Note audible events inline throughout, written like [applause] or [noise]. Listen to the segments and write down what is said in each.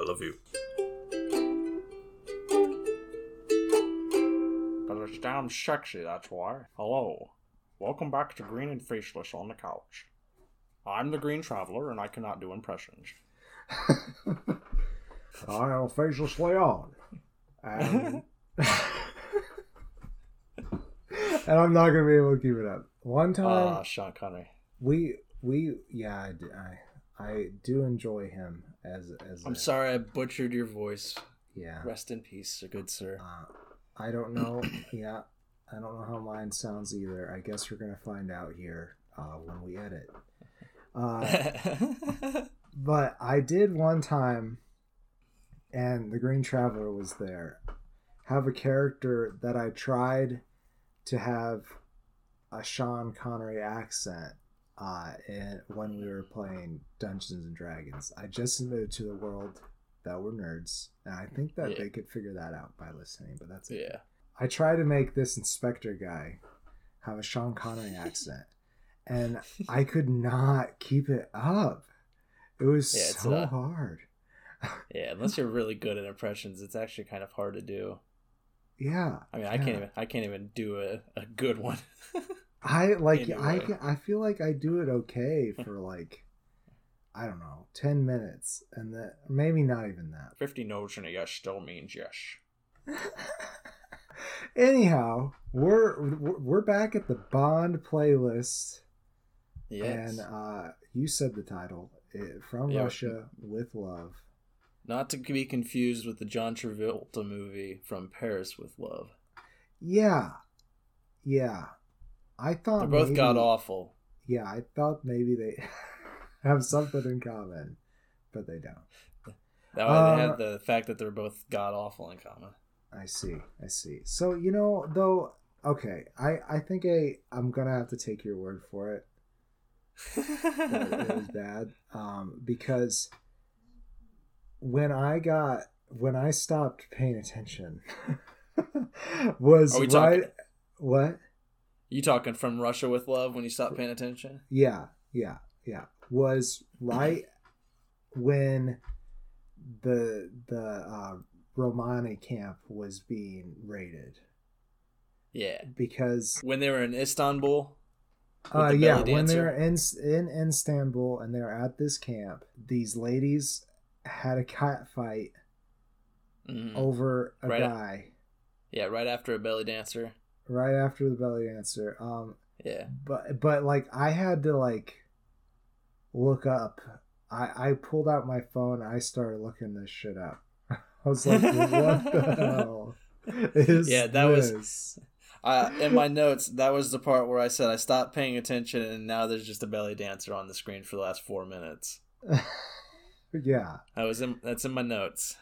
I love you. Because it's damn sexy, that's why. Hello. Welcome back to Green and Faceless on the Couch. I'm the Green Traveler, and I cannot do impressions. [laughs] I am Faceless Leon. And, [laughs] and I'm not going to be able to keep it up. One time, Ah, Sean Connery. we, we, yeah, I, I, I do enjoy him as, as, I'm a- sorry I butchered your voice. yeah. Rest in peace, good sir. Uh, I don't know. [coughs] Yeah, I don't know how mine sounds either. I guess we're gonna find out here uh, when we edit. Uh, [laughs] but I did one time, and the Green Traveler was there. Have a character that I tried to have a Sean Connery accent. Uh, and when we were playing Dungeons and Dragons, I just admitted to the world that we're nerds, and I think that Yeah. they could figure that out by listening. But that's it. yeah. I tried to make this inspector guy have a Sean Connery [laughs] accent, and I could not keep it up. It was Yeah, so hard. Yeah, unless you're really good at impressions, it's actually kind of hard to do. Yeah, I mean, I can't even I can't even do a, a good one. [laughs] I like. I Anyway. I feel like I do it okay for like, I don't know, ten minutes, and that maybe not even that. 50 no's and a yes still means yes. [laughs] Anyhow, we're we're back at the Bond playlist. Yes. And uh, you said the title eh, From Yeah. Russia with Love. Not to be confused with the John Travolta movie from Paris with Love. Yeah. Yeah. I thought They're both maybe, god awful. Yeah, I thought maybe they [laughs] have something in common, but they don't. That way they Uh, had the fact that they're both god awful in common. I see. I see. So, you know, though, okay, I, I think I, I'm going to have to take your word for it. [laughs] it was bad um, because when I got when I stopped paying attention [laughs] was right. talking- What? You talking from Russia with Love when you stopped paying attention? Yeah, yeah, yeah. Was right when the the uh, Romani camp was being raided Yeah. because When they were in Istanbul. Uh, yeah, when they're in in Istanbul and they're at this camp, these ladies had a cat fight Mhm. over a Right. guy Yeah, right after a belly dancer. Right after the belly dancer. Um, Yeah. but but like I had to like look up. I I pulled out my phone. I started looking this shit up. [laughs] I was like, what the hell [laughs] is Yeah, that was- Uh, in my notes, that was the part where I said I stopped paying attention, and now there's just a belly dancer on the screen for the last four minutes. [laughs] yeah, I was in. That's in my notes.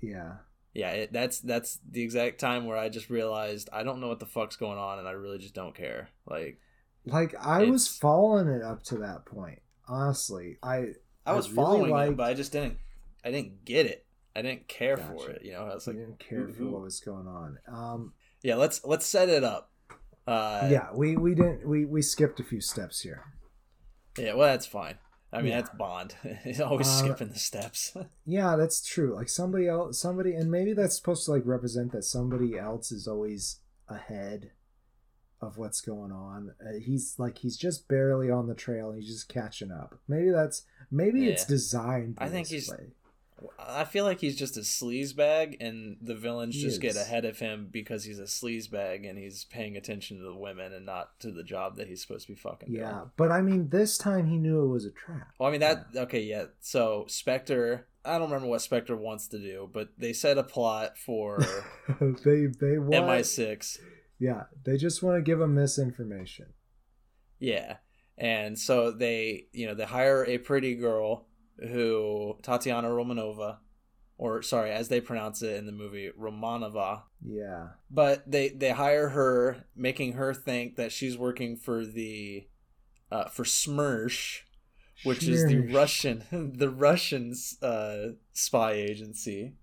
yeah. Yeah, it, that's that's the exact time where I just realized I don't know what the fuck's going on, and I really just don't care. Like Like I was following it up to that point. Honestly, I I was really following it, but I just didn't. I didn't get it. I didn't care for it. You know, I was I like, didn't care for what was going on. Um, yeah, let's let's set it up. Uh, yeah, we we didn't we we skipped a few steps here. yeah. Well, that's fine. I mean, Yeah. that's Bond. [laughs] He's always Uh, skipping the steps. [laughs] Yeah, that's true. Like somebody else, somebody, and maybe that's supposed to like represent that somebody else is always ahead of what's going on. Uh, he's like he's just barely on the trail. and He's just catching up. Maybe that's maybe it's designed. I think this he's- way. I feel like he's just a sleazebag, and the villains He just get ahead of him because he's a sleazebag and he's paying attention to the women and not to the job that he's supposed to be fucking doing. Yeah, but I mean, this time he knew it was a trap. Well, I mean that. Okay, yeah. So Spectre, I don't remember what Spectre wants to do, but they set a plot for [laughs] they they want MI6. yeah they just want to give him misinformation. Yeah, and so they, you know, they hire a pretty girl who Tatiana Romanova, or sorry, as they pronounce it in the movie, Romanova. Yeah, But they they hire her, making her think that she's working for the, uh, for Smersh, which is the Russian [laughs] the Russian uh, spy agency.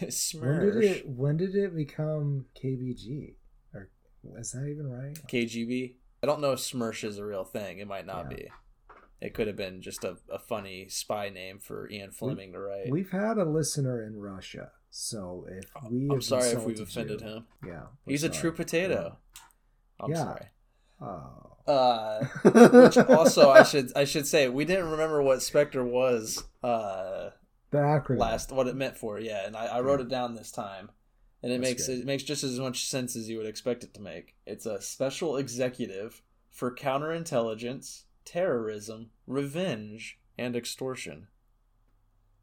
[laughs] When did it when did it become KBG? Or is that even right? KGB. I don't know if Smersh is a real thing. It might not Yeah. be. It could have been just a, a funny spy name for Ian Fleming to write. We've had a listener in Russia, so if we, I'm sorry if we've offended you, him. Yeah, he's sorry. a true potato. I'm yeah. sorry. Oh. Uh, which [laughs] also I should I should say we didn't remember what Spectre was. Uh, the acronym. Last what it meant for, yeah, and I, I wrote it down this time, and it That's makes good. it makes just as much sense as you would expect it to make. It's a special executive for counterintelligence, terrorism, revenge, and extortion.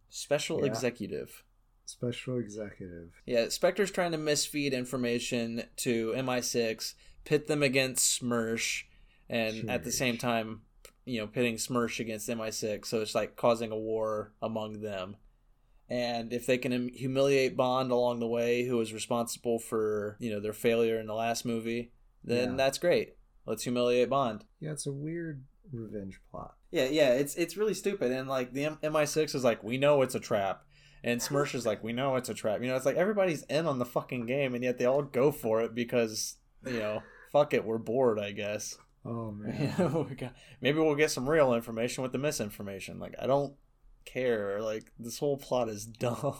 Special yeah. executive. Special executive. Yeah, Spectre's trying to misfeed information to MI6, pit them against SMERSH, and at the same time, you know, pitting SMERSH against MI6. So it's like causing a war among them. And if they can humiliate Bond along the way, who was responsible for, you know, their failure in the last movie, then yeah. that's great. Let's humiliate Bond. Yeah, it's a weird revenge plot. Yeah, yeah, it's it's really stupid. And like the MI6 is like, we know it's a trap. And SMERSH is like, we know it's a trap. You know, it's like everybody's in on the fucking game, and yet they all go for it because, you know, fuck it, we're bored, I guess. Oh [laughs] man. we got, maybe we'll get some real information with the misinformation. Like I don't care. Like this whole plot is [laughs] dumb.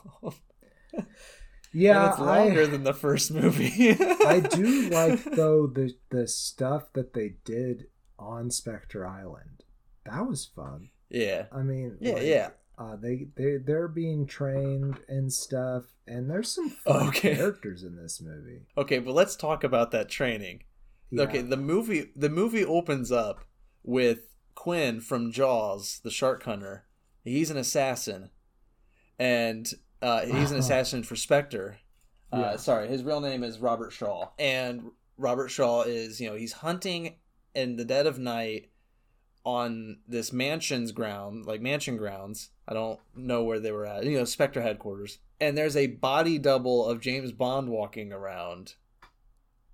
Yeah, and it's longer I, than the first movie. [laughs] I do like though the the stuff that they did on Spectre Island. That was fun. Yeah. I mean, yeah, like, yeah. Uh, they they they're being trained and stuff, and there's some [laughs] fun okay. characters in this movie. Okay, but let's talk about that training. Yeah. Okay, the movie the movie opens up with Quinn from Jaws, the shark hunter. He's an assassin, and uh, he's an assassin for Spectre. Uh, yeah. Sorry, his real name is Robert Shaw, and Robert Shaw is you know he's hunting in the dead of night on this mansion's ground, like mansion grounds. I don't know where they were at. You know, Spectre headquarters. And there's a body double of James Bond walking around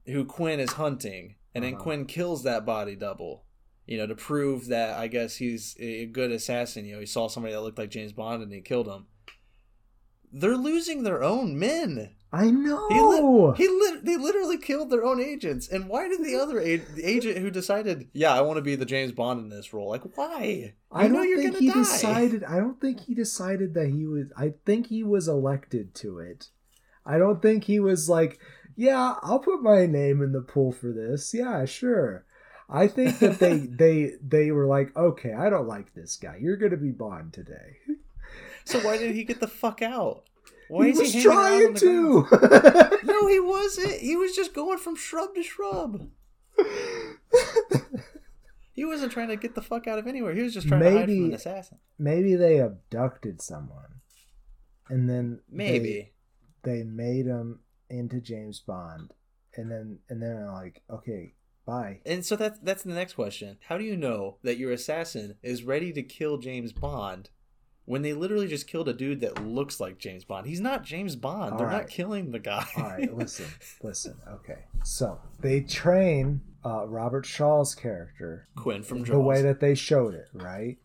who Quinn is hunting, and then uh-huh. Quinn kills that body double. You know, to prove that I guess he's a good assassin. You know, he saw somebody that looked like James Bond and he killed him. They're losing their own men. I know. He, li- he li- they literally killed their own agents. And why did the other a- the agent who decided, yeah, I want to be the James Bond in this role, like why? You I don't think he die. decided. I don't think he decided that he was. I think he was elected to it. I don't think he was like, yeah, I'll put my name in the pool for this. Yeah, sure. I think that they [laughs] they they were like, okay, I don't like this guy. You're gonna be Bond today. So why did he get the fuck out? Why he was he trying to. [laughs] no, he wasn't. He was just going from shrub to shrub. [laughs] he wasn't trying to get the fuck out of anywhere. He was just trying maybe, to hide from an assassin. Maybe they abducted someone, and then maybe they, they made him into James Bond, and then and then like, okay, bye. And so that's that's the next question. How do you know that your assassin is ready to kill James Bond when they literally just killed a dude that looks like James Bond? He's not James Bond. All They're right. not killing the guy. All right, [laughs] listen, listen. Okay, so they train uh, Robert Shaw's character Quinn from Jaws. the way that they showed it, right?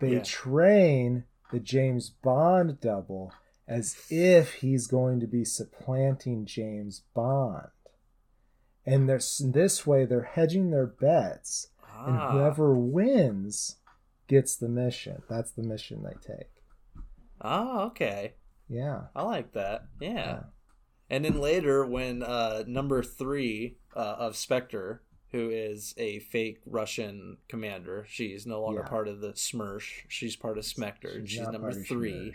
They yeah. train the James Bond double as if he's going to be supplanting James Bond. And there's this way they're hedging their bets, ah. and whoever wins gets the mission. That's the mission they take. Oh, okay. Yeah. I like that. Yeah. yeah. And then later, when uh, number three uh, of Spectre, who is a fake Russian commander, she's no longer yeah. part of the SMERSH. She's part of Spectre. She's, she's number three.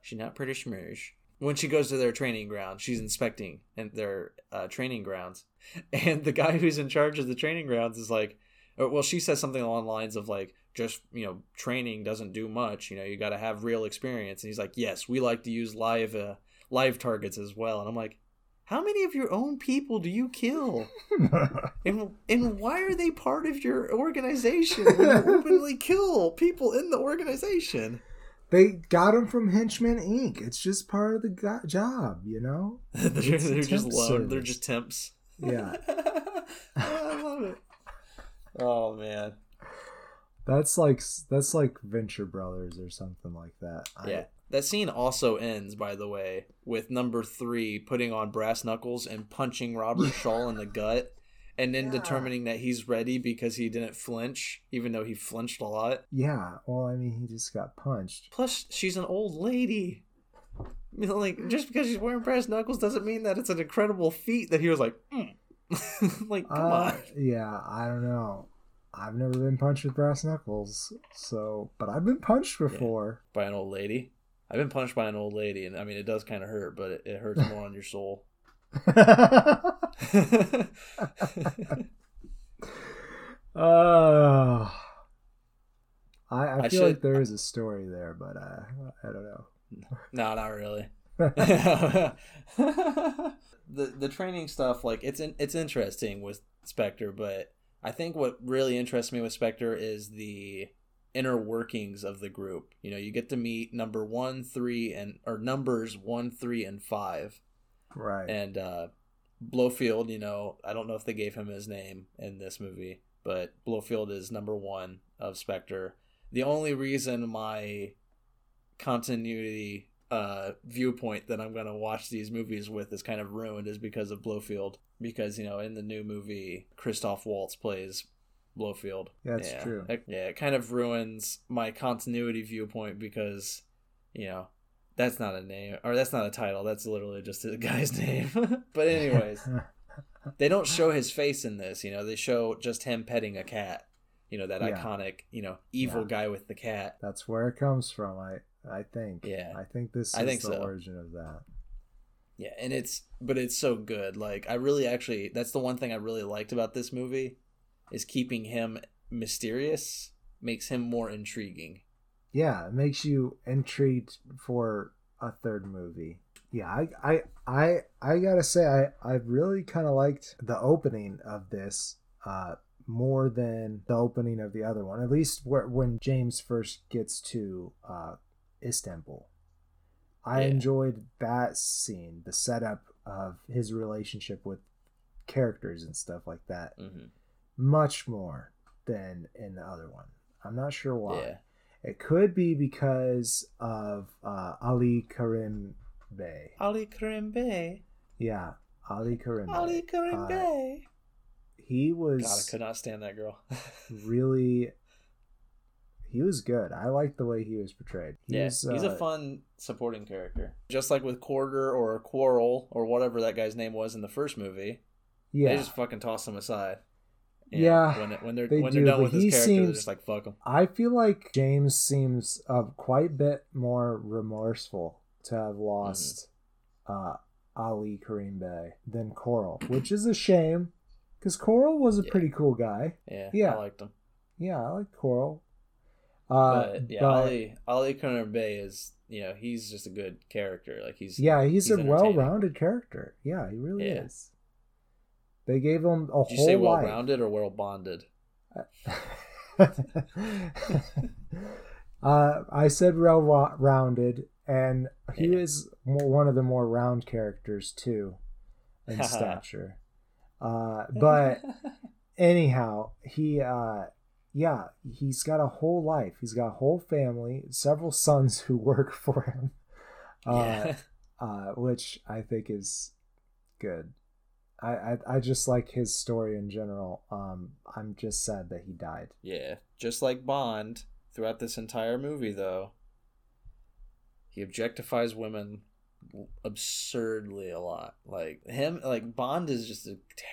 She's not British Merge. When she goes to their training ground, she's inspecting and their uh, training grounds, [laughs] and the guy who's in charge of the training grounds is like, uh, well, she says something along the lines of like, just you know, training doesn't do much. You know, you got to have real experience. And he's like, yes, we like to use live uh, live targets as well. And I'm like, how many of your own people do you kill? [laughs] and and why are they part of your organization? when you openly [laughs] kill people in the organization. They got them from Henchmen Inc. It's just part of the go- job, you know. [laughs] they're, they're just low. They're just temps. Yeah. I love it. Oh man. That's like that's like Venture Brothers or something like that. Yeah. I, that scene also ends, by the way, with number three putting on brass knuckles and punching Robert Shaw in the gut and then yeah. determining that he's ready because he didn't flinch, even though he flinched a lot. Yeah, well, I mean, he just got punched. Plus, she's an old lady. I mean, like, just because she's wearing brass knuckles doesn't mean that it's an incredible feat that he was like, mm. [laughs] like, come uh, on. Yeah, I don't know. I've never been punched with brass knuckles, so but I've been punched before yeah, by an old lady. I've been punched by an old lady, and I mean, it does kind of hurt, but it, it hurts more on your soul. [laughs] [laughs] uh, I, I, I feel should, like there is a story there, but uh, I don't know. [laughs] No, not really. the the training stuff, like it's in, it's interesting with Spectre, but I think what really interests me with Spectre is the inner workings of the group. You know, you get to meet number one, three, and or numbers one, three, and five. Right. And uh, Blofeld, you know, I don't know if they gave him his name in this movie, but Blofeld is number one of Spectre. The only reason my continuity uh, viewpoint that I'm gonna watch these movies with is kind of ruined is because of Blofeld. Because you know, in the new movie, Christoph Waltz plays Blofeld. That's yeah. true. It, yeah, it kind of ruins my continuity viewpoint because, you know, that's not a name or that's not a title. That's literally just a guy's [laughs] name. but anyways, [laughs] they don't show his face in this. You know, they show just him petting a cat. You know that yeah. iconic, you know, evil yeah. guy with the cat. That's where it comes from. I I think. Yeah. I think this is I think the so. origin of that. Yeah, and it's but it's so good. Like I really actually that's the one thing I really liked about this movie is keeping him mysterious makes him more intriguing. Yeah, it makes you intrigued for a third movie. Yeah, I I I, I gotta say I, I really kinda liked the opening of this uh more than the opening of the other one. At least where, when James first gets to uh, Istanbul. I yeah. enjoyed that scene, the setup of his relationship with characters and stuff like that. Mm-hmm much more than in the other one. I'm not sure why. Yeah. It could be because of uh, Ali Kerim Bey. Ali Kerim Bey. Yeah, Ali Kerim. Ali Kerim uh, Bey. He was. God, I could not stand that girl. [laughs] really, he was good. I liked the way he was portrayed. He yeah, was, he's uh, a fun supporting character. Just like with Quarter or Quarrel or whatever that guy's name was in the first movie. Yeah, they just fucking toss him aside. Yeah, when, when they're they when they're done with his character, seems, they're just like fuck him. I feel like James seems a quite a bit more remorseful to have lost mm-hmm. uh, Ali Kerim Bey than Coral, which is a shame because Coral was a yeah. pretty cool guy. Yeah, yeah, I liked him. Yeah, I like Coral. Uh, but yeah, but, Ali Ali Kerim Bey is you know he's just a good character. Like he's yeah he's, he's a well-rounded character. Yeah, he really yeah. is. They gave him a Did you say well rounded or well bonded? [laughs] uh, I said well rounded, and he yeah. is one of the more round characters too, in [laughs] stature. Uh, but [laughs] anyhow, he, uh, yeah, he's got a whole life. He's got a whole family, several sons who work [laughs] for him, uh, yeah. [laughs] uh, which I think is good. I, I, I just like his story in general. Um, I'm just sad that he died. Yeah, just like Bond throughout this entire movie, though. He objectifies women absurdly a lot. Like him, like Bond is just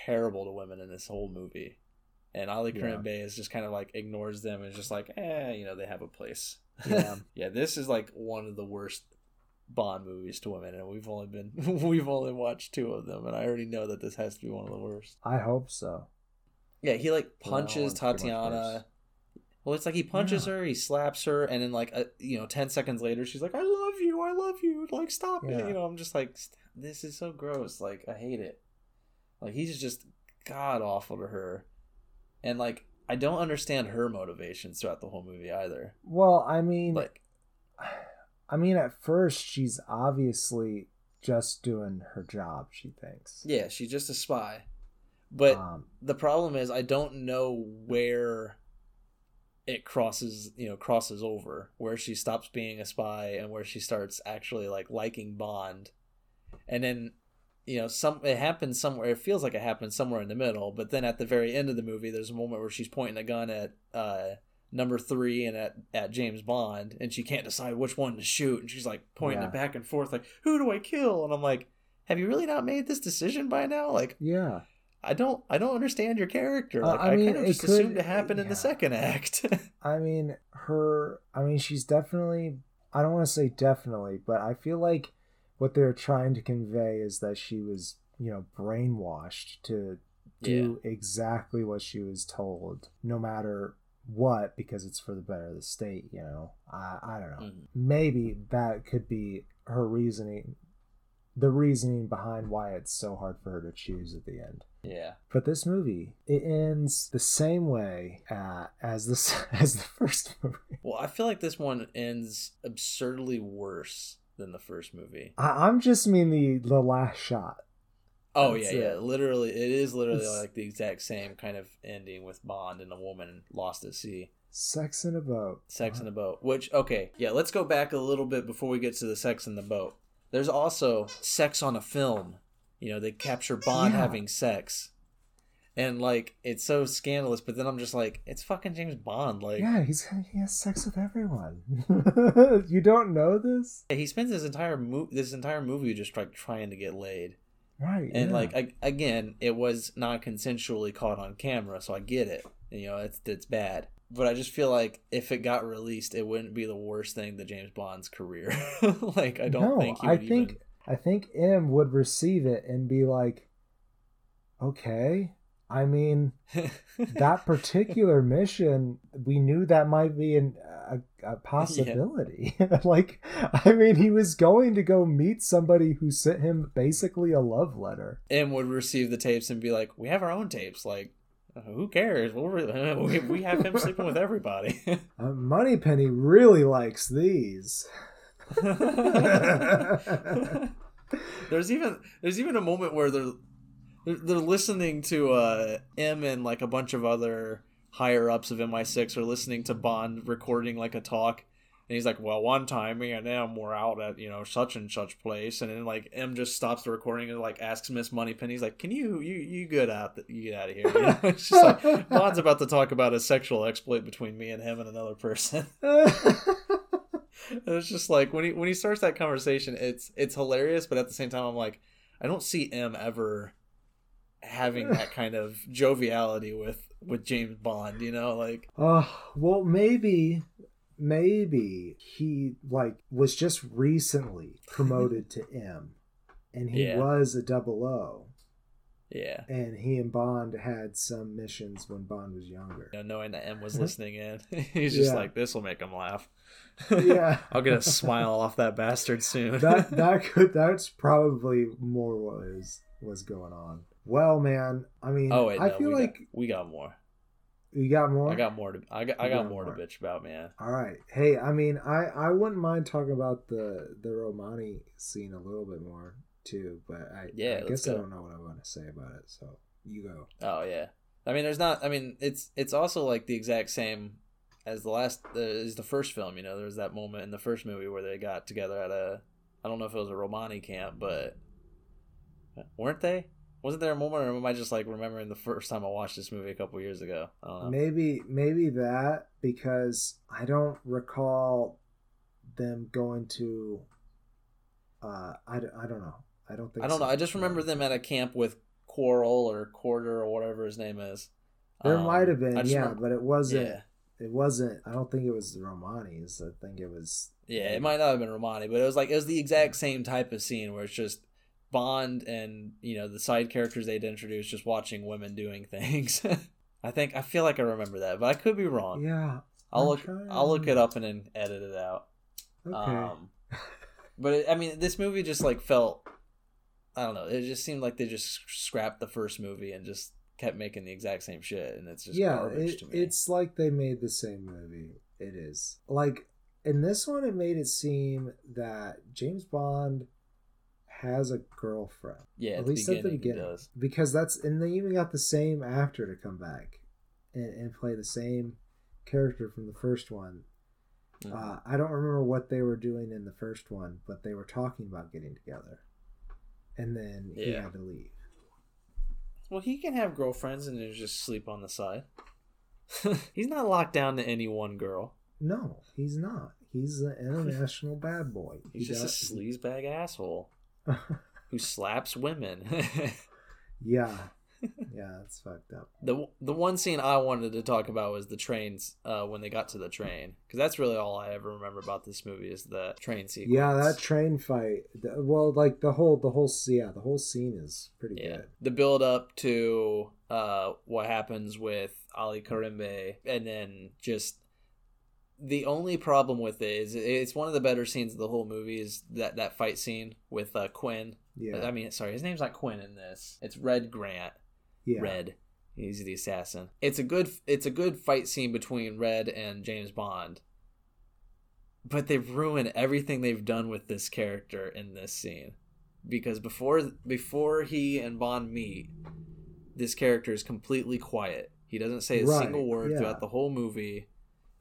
terrible to women in this whole movie, and Ali yeah. Bey is just kind of like ignores them and is just like, eh, you know, they have a place. [laughs] Yeah, yeah. This is like one of the worst Bond movies to women, and we've only been [laughs] we've only watched two of them, and I already know that this has to be one of the worst. I hope so. Yeah, he like punches Tatiana. Well, it's like he punches yeah. her, he slaps her, and then like a, you know, ten seconds later, she's like, "I love you, I love you," like stop yeah. it. You know, I'm just like, this is so gross. Like I hate it. Like he's just god awful to her, and like I don't understand her motivations throughout the whole movie either. Well, I mean, like I mean, at first, she's obviously just doing her job, she thinks. Yeah, she's just a spy. But um, the problem is, I don't know where it crosses, you know, crosses over, where she stops being a spy and where she starts actually like liking Bond. And then you know some it happens somewhere it feels like it happens somewhere in the middle but then at the very end of the movie there's a moment where she's pointing a gun at uh number three and at, at james bond and she can't decide which one to shoot and she's like pointing Yeah. it back and forth like who do i kill and i'm like have you really not made this decision by now like Yeah. i don't i don't understand your character Uh, like I i, mean, kind of it just could- assumed it happened in the second act [laughs] I mean, her. I mean, she's definitely. I don't want to say definitely, but I feel like what they're trying to convey is that she was, you know, brainwashed to do exactly what she was told, no matter what, because it's for the better of the state. You know, I I don't know. Mhm. Maybe that could be her reasoning, the reasoning behind why it's so hard for her to choose at the end. yeah But this movie, it ends the same way uh, as this [laughs] as the first movie. well i feel like this one ends absurdly worse than the first movie I, I'm just mean the the last shot. Oh That's yeah, yeah. Literally, it is literally It's- like the exact same kind of ending with Bond and a woman lost at sea, Sex in a boat. sex in a boat. Which okay, yeah. Let's go back a little bit before we get to the sex in the boat. There's also sex on a film. You know, they capture Bond Yeah. having sex, and like it's so scandalous. But then I'm just like, it's fucking James Bond. Like, yeah, he's he has sex with everyone. [laughs] you don't know this, he spends his entire mo- this entire movie just like trying to get laid. right? and yeah. like I, again it was not consensually caught on camera so i get it you know it's it's bad but i just feel like if it got released it wouldn't be the worst thing to james bond's career [laughs] like i don't no, think he I think I think M would receive it and be like, okay. I mean, [laughs] that particular mission, we knew that might be an, a, a possibility. [laughs] like, I mean, he was going to go meet somebody who sent him basically a love letter. and would receive the tapes and be like we have our own tapes like who cares we'll re- [laughs] we, we have him sleeping with everybody Uh, Moneypenny really likes these. there's even there's even a moment where they're they're, they're listening to uh M and like a bunch of other higher ups of MI6 are listening to Bond recording like a talk. And he's like well one time me and M were out at you know such and such place. And then like M just stops the recording and like asks Miss Moneypenny he's like can you you you get out you get out of here you know? [laughs] it's just like Bond's about to talk about a sexual exploit between me and him and another person. [laughs] It's just like when he when he starts that conversation, it's it's hilarious, but at the same time, I'm like, I don't see M ever having that kind of joviality with with James Bond. You know, like Uh, well, maybe, maybe he like was just recently promoted to [laughs] M, and he Yeah. was a double O, yeah, and he and Bond had some missions when Bond was younger. you know, knowing that M was [laughs] listening in, [laughs] he's just Yeah. like, this will make him laugh. Yeah, I'll get a smile off that bastard soon. that that could that's probably more what was was going on. Well, man, I mean, oh wait, I no, feel we like got, we got more. you got more. I got more to I got I got got more to bitch about, man. All right. Hey, I mean, I I wouldn't mind talking about the the Romani scene a little bit more too, but I Yeah, I guess I don't know what I want to say about it. So you go. Oh yeah. I mean, there's not. I mean, it's it's also like the exact same as the last uh, is the first film. You know, there was that moment in the first movie where they got together at a. I don't know if it was a Romani camp, but weren't they? Wasn't there a moment, or am I just like remembering the first time I watched this movie a couple years ago? I don't know. Maybe maybe that because I don't recall them going to. Uh, I don't know. I don't think. I don't know. I just remember them at a camp with Quarrel or Quarter or whatever his name is. There Um, might have been, yeah, remember- but it wasn't. yeah. It wasn't. I don't think it was the Romanis. I think it was. Yeah, it might not have been Romani, but it was like it was the exact same type of scene where it's just Bond and you know the side characters they'd introduce just watching women doing [laughs] things. I think I feel like I remember that, but I could be wrong. Yeah. I'll I'm look trying I'll look it up and then edit it out. Okay. Um, [laughs] but it, I mean, this movie just like felt I don't know. It just seemed like they just scrapped the first movie and just kept making the exact same shit, and it's just yeah, garbage it, to me. it's like they made the same movie. It is like in this one, it made it seem that James Bond has a girlfriend. yeah, at least at the beginning, does. because that's and they even got the same actor to come back and, and play the same character from the first one. Mhm. Uh, I don't remember what they were doing in the first one, but they were talking about getting together. and then he Yeah. had to leave. Well, he can have girlfriends and just sleep on the side. [laughs] He's not locked down to any one girl. No, he's not. He's an [laughs] international bad boy. He's He just a sleazebag asshole [laughs] who slaps women. [laughs] yeah, yeah, that's fucked up. [laughs] the the one scene I wanted to talk about was the trains uh, when they got to the train because that's really all I ever remember about this movie is the train sequence. Yeah, that train fight. Well, like the whole, the whole, yeah, the whole scene is pretty yeah good. the build up to uh, what happens with Ali Kerim Bey and then just the only problem with it is it's one of the better scenes of the whole movie is that that fight scene with uh, Quinn. Yeah, I mean, sorry, his name's not Quinn in this. It's Red Grant. yeah, Red. He's the assassin. It's a good it's a good fight scene between Red and James Bond. But they've ruined everything they've done with this character in this scene. Because before before he and Bond meet, this character is completely quiet. He doesn't say a Right, single word yeah. throughout the whole movie.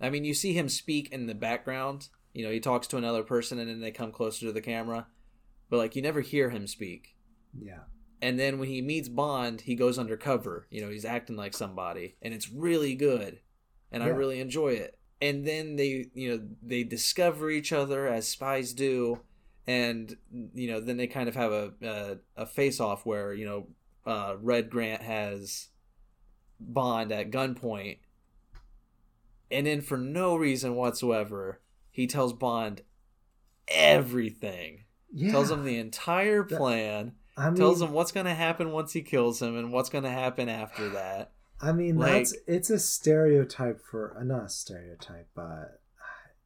I mean, you see him speak in the background. You know, he talks to another person and then they come closer to the camera. But like you never hear him speak yeah. and then when he meets Bond, he goes undercover. You know, he's acting like somebody, and it's really good, and I really enjoy it. And then they, you know, they discover each other as spies do, and you know, then they kind of have a a, a face off where you know, uh, Red Grant has Bond at gunpoint, and then for no reason whatsoever, he tells Bond everything. Yeah, Tells him the entire That- plan I mean, tells him what's going to happen once he kills him and what's going to happen after that. I mean, Like- that's it's a stereotype for uh, not a stereotype, but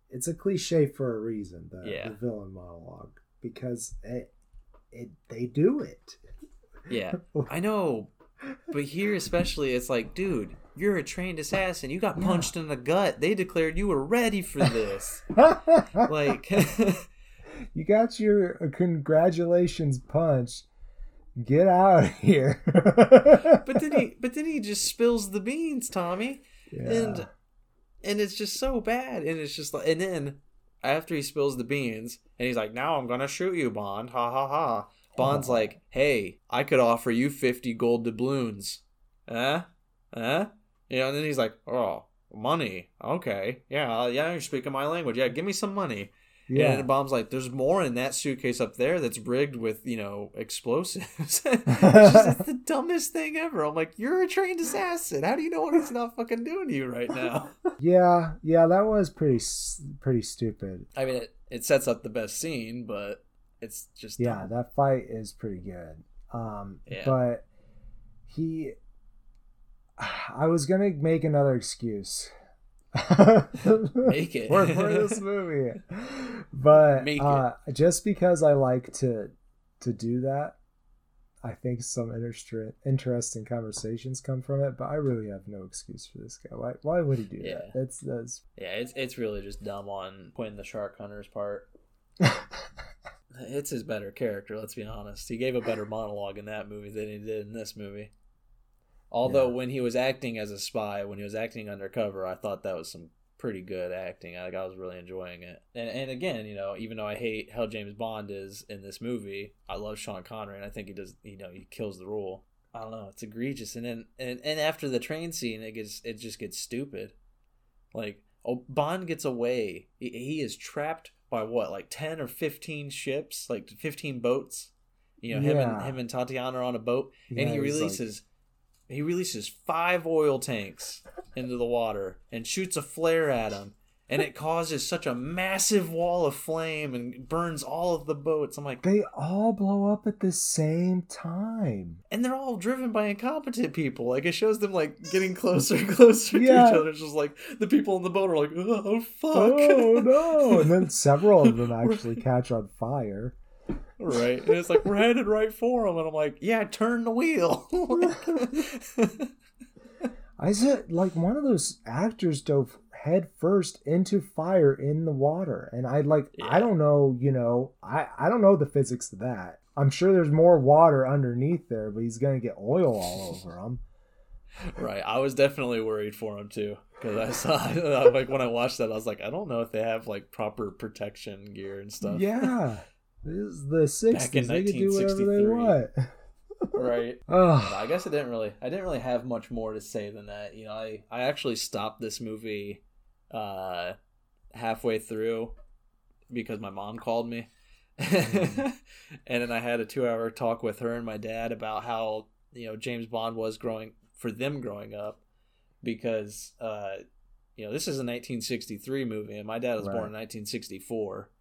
it's a cliche for a reason. The, Yeah. the villain monologue because it, it they do it. Yeah, [laughs] I know, but here especially, it's like, dude, you're a trained assassin. You got Yeah. punched in the gut. They declared you were ready for this. [laughs] like, you got your uh, congratulations punch. Get out of here. [laughs] but then he, but then he just spills the beans, Tommy, Yeah. and and it's just so bad. And it's just like, and then after he spills the beans, and he's like, now I'm gonna shoot you, Bond. Ha ha ha. Bond's Aw. like, hey, I could offer you 50 gold doubloons. Huh? Huh? You know, and then he's like, oh, money. Okay. Yeah, uh, yeah, you're speaking my language. Yeah, give me some money. yeah. And Bond's like, there's more in that suitcase up there that's rigged with, you know, explosives. [laughs] it's, just, the dumbest thing ever. I'm like, you're a trained assassin. How do you know what he's not fucking doing to you right now? [laughs] [laughs] yeah, yeah, that was pretty pretty stupid. I mean, it, it sets up the best scene, but it's just. Yeah, dumb. that fight is pretty good. Um, Yeah. but he, [sighs] I was gonna make another excuse. Make it. [laughs] for, for this movie, [laughs] but Make it. uh, just because I like to to do that, I think some inter- interesting conversations come from it. But I really have no excuse for this guy. Why? Why would he do Yeah. that? That's that's. Yeah, it's it's really just dumb on Quinn the Shark Hunter's part. [laughs] It's his better character, let's be honest. He gave a better monologue in that movie than he did in this movie. Although Yeah. when he was acting as a spy, when he was acting undercover, I thought that was some pretty good acting. Like I was really enjoying it. And and again, you know, even though I hate how James Bond is in this movie, I love Sean Connery and I think he does you know, he kills the role. I don't know, it's egregious. And then and, and after the train scene it gets it just gets stupid. Like oh, Bond gets away. He, he is trapped by what, like ten or fifteen ships, like fifteen boats. You know, him and him and Tatiana are on a boat, and he Yeah, he's like- releases he releases five oil tanks into the water and shoots a flare at him, and it causes such a massive wall of flame and burns all of the boats. I'm like, They all blow up at the same time. and they're all driven by incompetent people. Like it shows them like getting closer and [laughs] closer Yeah. to each other. It's just like the people on the boat are like, oh fuck, Oh no! And then [laughs] several of them actually catch on fire. Right? And it's like we're headed right for him, and I'm like, yeah, turn the wheel. [laughs] I said like one of those actors dove head first into fire in the water, and I like Yeah. I don't know, you know, I I don't know the physics of that. I'm sure there's more water underneath there, but he's gonna get oil all over him. right. I was definitely worried for him too because I saw [laughs] like when I watched that, I was like, I don't know if they have like proper protection gear and stuff. Yeah, This is the sixties. They can do whatever they want. [laughs] right. [laughs] Oh. I guess I didn't really I didn't really have much more to say than that. You know, I, I actually stopped this movie uh halfway through because my mom called me. Mm. [laughs] and then I had a two hour talk with her and my dad about how, you know, James Bond was growing for them growing up because uh you know, this is a 1963 movie and my dad was right. born in 1964.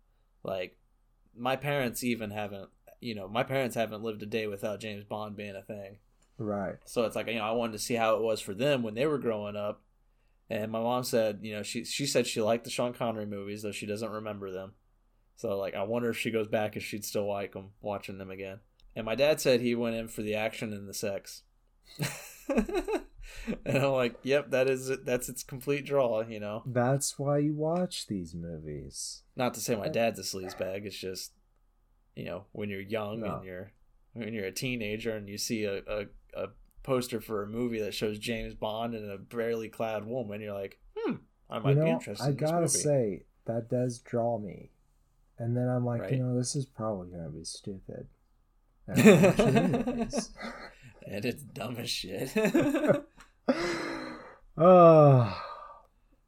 Like my parents even haven't you know, my parents haven't lived a day without James Bond being a thing. Right. So it's like, you know, I wanted to see how it was for them when they were growing up. And my mom said, you know, she she said she liked the Sean Connery movies, though she doesn't remember them. So like, I wonder if she goes back if she'd still like them, watching them again. And my dad said he went in for the action and the sex. [laughs] [laughs] and I'm like, yep, that is it. That's its complete draw, you know. That's why you watch these movies. Not to say my dad's a sleazebag. It's just you know when you're young no. and you're when you're a teenager and you see a, a, a, poster for a movie that shows James Bond and a barely clad woman, you're like, hmm, I might you know, be interested. I in gotta say that does draw me, and then I'm like, right. you know, this is probably gonna be stupid. [laughs] And, [laughs] and it's dumb as shit. Oh. [sighs]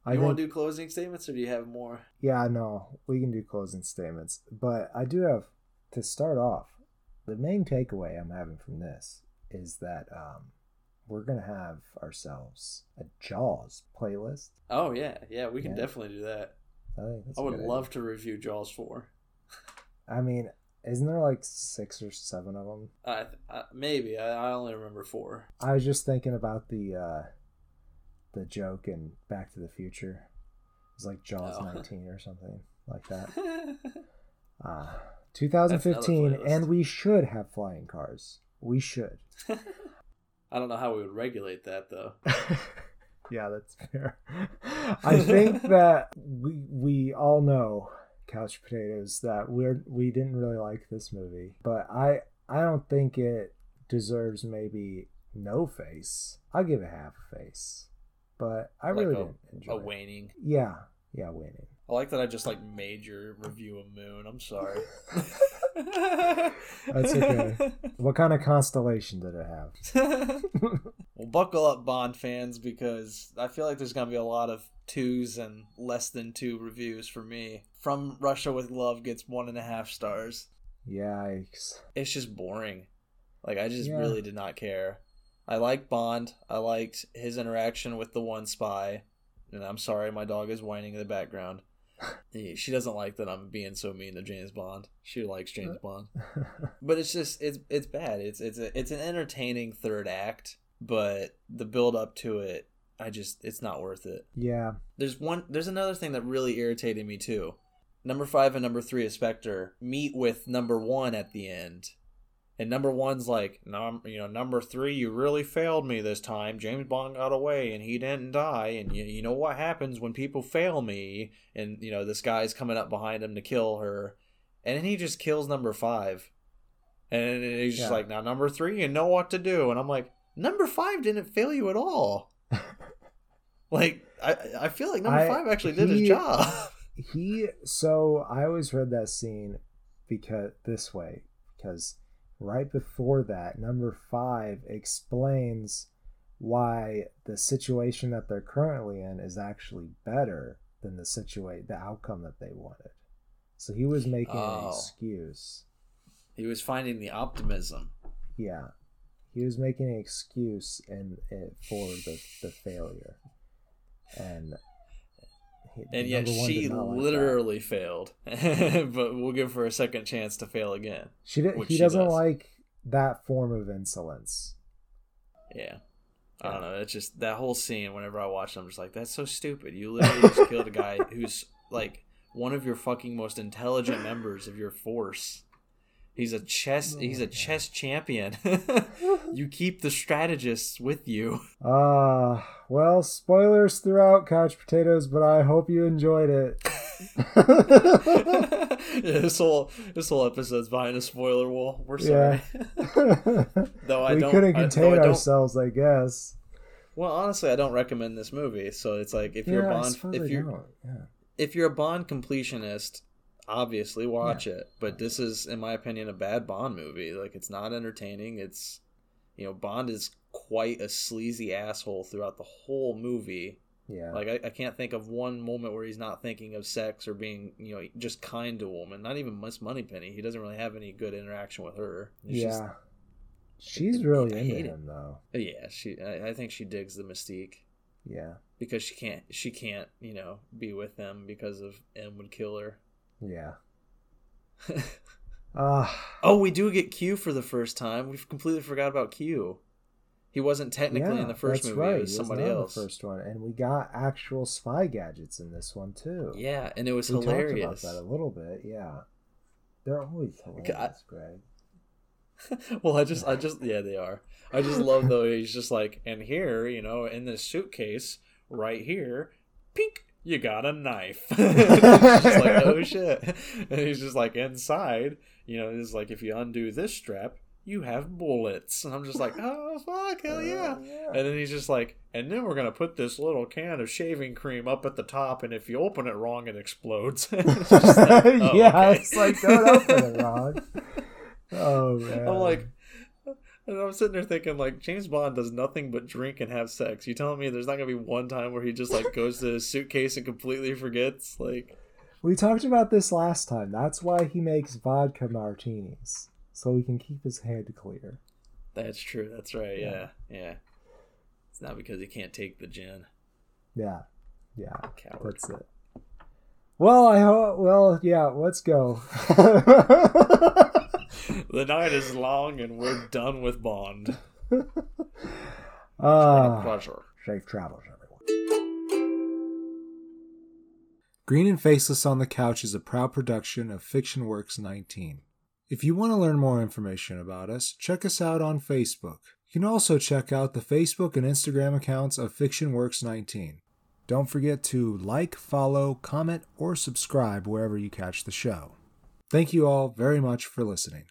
I you want to do closing statements, or do you have more? Yeah, no, we can do closing statements, but I do have to start off, the main takeaway I'm having from this is that um, we're gonna have ourselves a Jaws playlist. Oh yeah, yeah, we can yeah. definitely do that. I, I would love idea. to review Jaws four. I mean, isn't there like six or seven of them? Uh, uh, maybe I, I only remember four. I was just thinking about the uh, the joke in Back to the Future. It's like Jaws oh. [laughs] nineteen or something like [laughs] that. uh, 2015, and we should have flying cars. We should. [laughs] I don't know how we would regulate that though. yeah, that's fair. I think that we we all know couch potatoes that we're we didn't really like this movie, but I I don't think it deserves maybe no face. I'll give it half a face, but I like really a, didn't enjoy a waning. Yeah, yeah, waning. I like that I just like made your review of Moon. I'm sorry. [laughs] That's okay. [laughs] What kind of constellation did it have? [laughs] well, buckle up, Bond fans, because I feel like there's gonna be a lot of twos and less than two reviews for me. From Russia with Love gets one and a half stars. Yikes! It's just boring. Like I just yeah. really did not care. I like Bond. I liked his interaction with the one spy. And I'm sorry, my dog is whining in the background [laughs] she doesn't like that I'm being so mean to James Bond. She likes James uh. Bond, [laughs] but it's just it's it's bad. It's it's a, it's an entertaining third act, but the build up to it, I just it's not worth it. Yeah. There's one. There's another thing that really irritated me too. Number five and number three of Spectre meet with number one at the end, and number one's like, num- you know, number three, you really failed me this time. James Bond got away and he didn't die. And you, you know what happens when people fail me? And, you know, this guy's coming up behind him to kill her. And then he just kills number five. And he's just yeah. like, now number three, you know what to do. And I'm like, number five didn't fail you at all. [laughs] like, I, I feel like number I, five actually he, did his job. [laughs] he, so I always read that scene because this way, because right before that, number five explains why the situation that they're currently in is actually better than the situate the outcome that they wanted. So he was making oh. an excuse. He was finding the optimism. Yeah. He was making an excuse in it for the, the failure. And and yet she literally like failed. [laughs] but we'll give her a second chance to fail again. She did, he doesn't does. like that form of insolence. Yeah. I don't know. It's just that whole scene. Whenever I watch it, I'm just like, "That's so stupid." You literally just killed a guy [laughs] who's like one of your fucking most intelligent members of your force. He's a chess. Oh he's a chess champion. [laughs] you keep the strategists with you. Ah, uh, well, spoilers throughout couch potatoes, but I hope you enjoyed it. [laughs] [laughs] yeah, this whole this whole episode's behind a spoiler wall. We're sorry. Yeah. Though I we couldn't contain I, ourselves, I guess. Well, honestly, I don't recommend this movie. So it's like if you're a Bond, if you're yeah. if you're a Bond completionist, obviously watch yeah. it. But this is, in my opinion, a bad Bond movie. Like it's not entertaining. It's you know Bond is quite a sleazy asshole throughout the whole movie. Yeah. Like I, I can't think of one moment where he's not thinking of sex or being, you know, just kind to a woman. Not even Miss Moneypenny. He doesn't really have any good interaction with her. It's yeah. Just, She's really I into him though. Oh, yeah, she I, I think she digs the mystique. Yeah. Because she can't she can't, you know, be with him because of M would kill her. Yeah. uh, [laughs] oh, we do get Q for the first time. We've completely forgot about Q. He wasn't technically yeah, in the first movie. Right. It was somebody else. The first one, and we got actual spy gadgets in this one too. Yeah, and it was we hilarious. Talked about that a little bit. Yeah, they're always hilarious, Greg. [laughs] well, I just, I just, yeah, they are. I just love though. He's just like, and here, you know, in this suitcase right here, pink, you got a knife. [laughs] [laughs] just like, oh [laughs] shit. And he's just like, inside, you know, it's like if you undo this strap, you have bullets. And I'm just like, oh, fuck, hell yeah. Uh, yeah. And then he's just like, and then we're going to put this little can of shaving cream up at the top, and if you open it wrong, it explodes. it's like, oh, yeah, okay. it's like, don't open it wrong. Oh, man. I'm like, and I'm sitting there thinking, like, James Bond does nothing but drink and have sex. You telling me there's not gonna be one time where he just like goes to his suitcase and completely forgets? Like, we talked about this last time. That's why he makes vodka martinis so he can keep his head clear. That's true. That's right. Yeah. yeah. yeah. It's not because he can't take the gin. Yeah. Yeah. Coward. That's it. Well, I hope. Well, yeah. Let's go. [laughs] [laughs] the night is long, and we're done with Bond. Ah, [laughs] uh, pleasure. Safe travels, everyone. Green and Faceless on the Couch is a proud production of Fiction Works 19. If you want to learn more information about us, check us out on Facebook. You can also check out the Facebook and Instagram accounts of FictionWorks19. Don't forget to like, follow, comment, or subscribe wherever you catch the show. Thank you all very much for listening.